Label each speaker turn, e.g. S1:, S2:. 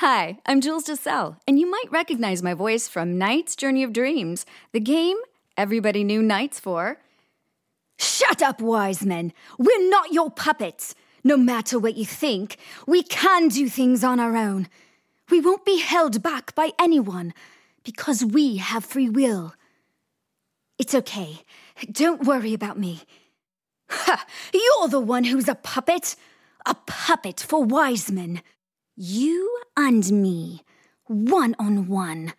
S1: Hi, I'm Jules DeSalle, and you might recognize my voice from NiGHTS Journey of Dreams, the game everybody knew NiGHTS for.
S2: Shut up, Wizeman! We're not your puppets! No matter what you think, we can do things on our own. We won't be held back by anyone because we have free will. It's okay. Don't worry about me. Ha! You're the one who's a puppet! A puppet for Wizeman. You and me, one on one.